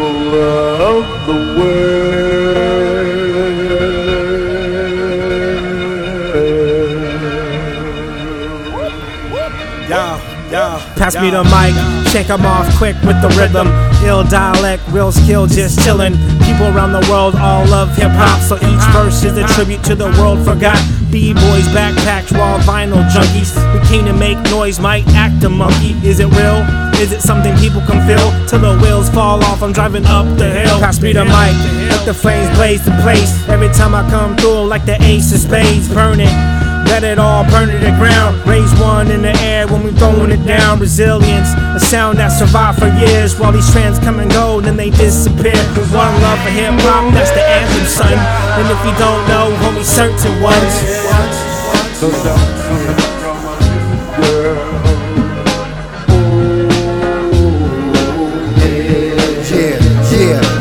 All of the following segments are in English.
people of the world. Yeah, yeah. Pass yeah. me the mic, shake 'em off quick with the rhythm. Ill dialect, real skill, just chillin'. People around the world all love hip hop, so each verse is a tribute to the world forgot. B-boys, backpacks, raw vinyl junkies. We came to make noise, might act a monkey. Is it real? Is it something people can feel? Till the wheels fall off, I'm driving up the hill. Pass me the mic, let the flames blaze the place. Every time I come through, like the ace of spades, burn it. Let it all burn to the ground. Raise one in the air when we throwing it down. Resilience, a sound that survived for years. While these trends come and go, then they disappear. Cause one love for hip hop, that's the anthem, son. And if you don't know, homie, certain ones. So.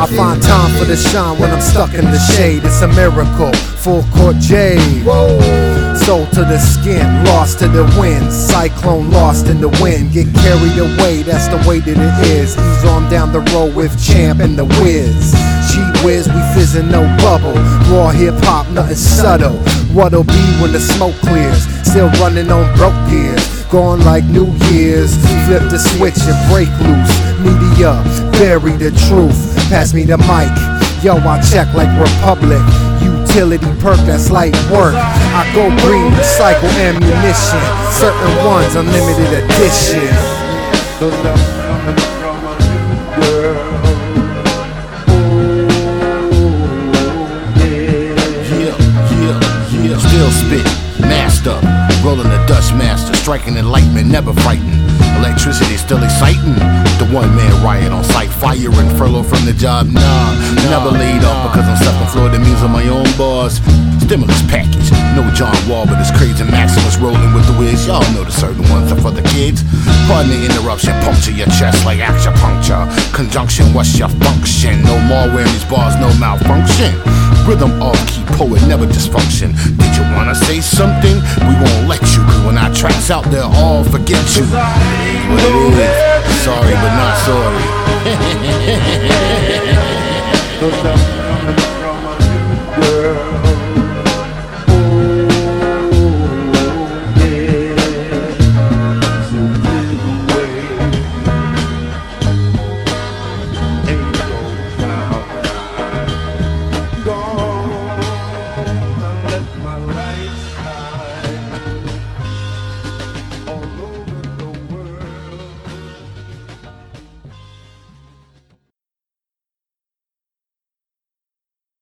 I find time for the shine when I'm stuck in the shade. It's a miracle. Full court J. Soul to the skin, lost to the wind. Cyclone lost in the wind. Get carried away, that's the way that it is. Ease on down the road with Champ and the Wiz. She whiz, we fizzing no bubble. Raw hip hop, nothing subtle. What'll be when the smoke clears? Still running on broke gears. Gone like New Year's. Flip the switch and break loose. Media, bury the truth. Pass me the mic. Yo, I check like Republic. Utility perk, that's like work. I go green, recycle ammunition. Certain ones, unlimited edition. Rolling the Dutch master, striking enlightenment, never frightened. Electricity still exciting. The one man riot on site, fire and furlough from the job. Nah, never laid off because I'm self-employed. That means I'm my own boss. Stimulus package, no John Wall, but it's crazy. Maximus rolling with the whiz. Y'all know the certain ones are for the kids. Pardon the interruption, puncture your chest like acupuncture. Conjunction, what's your function? No more wearing these bars, no malfunction rhythm off key, poet never dysfunction. Did you wanna say something? We won't let you. When our tracks out there, all forget you. What it is, sorry but not sorry. Girl.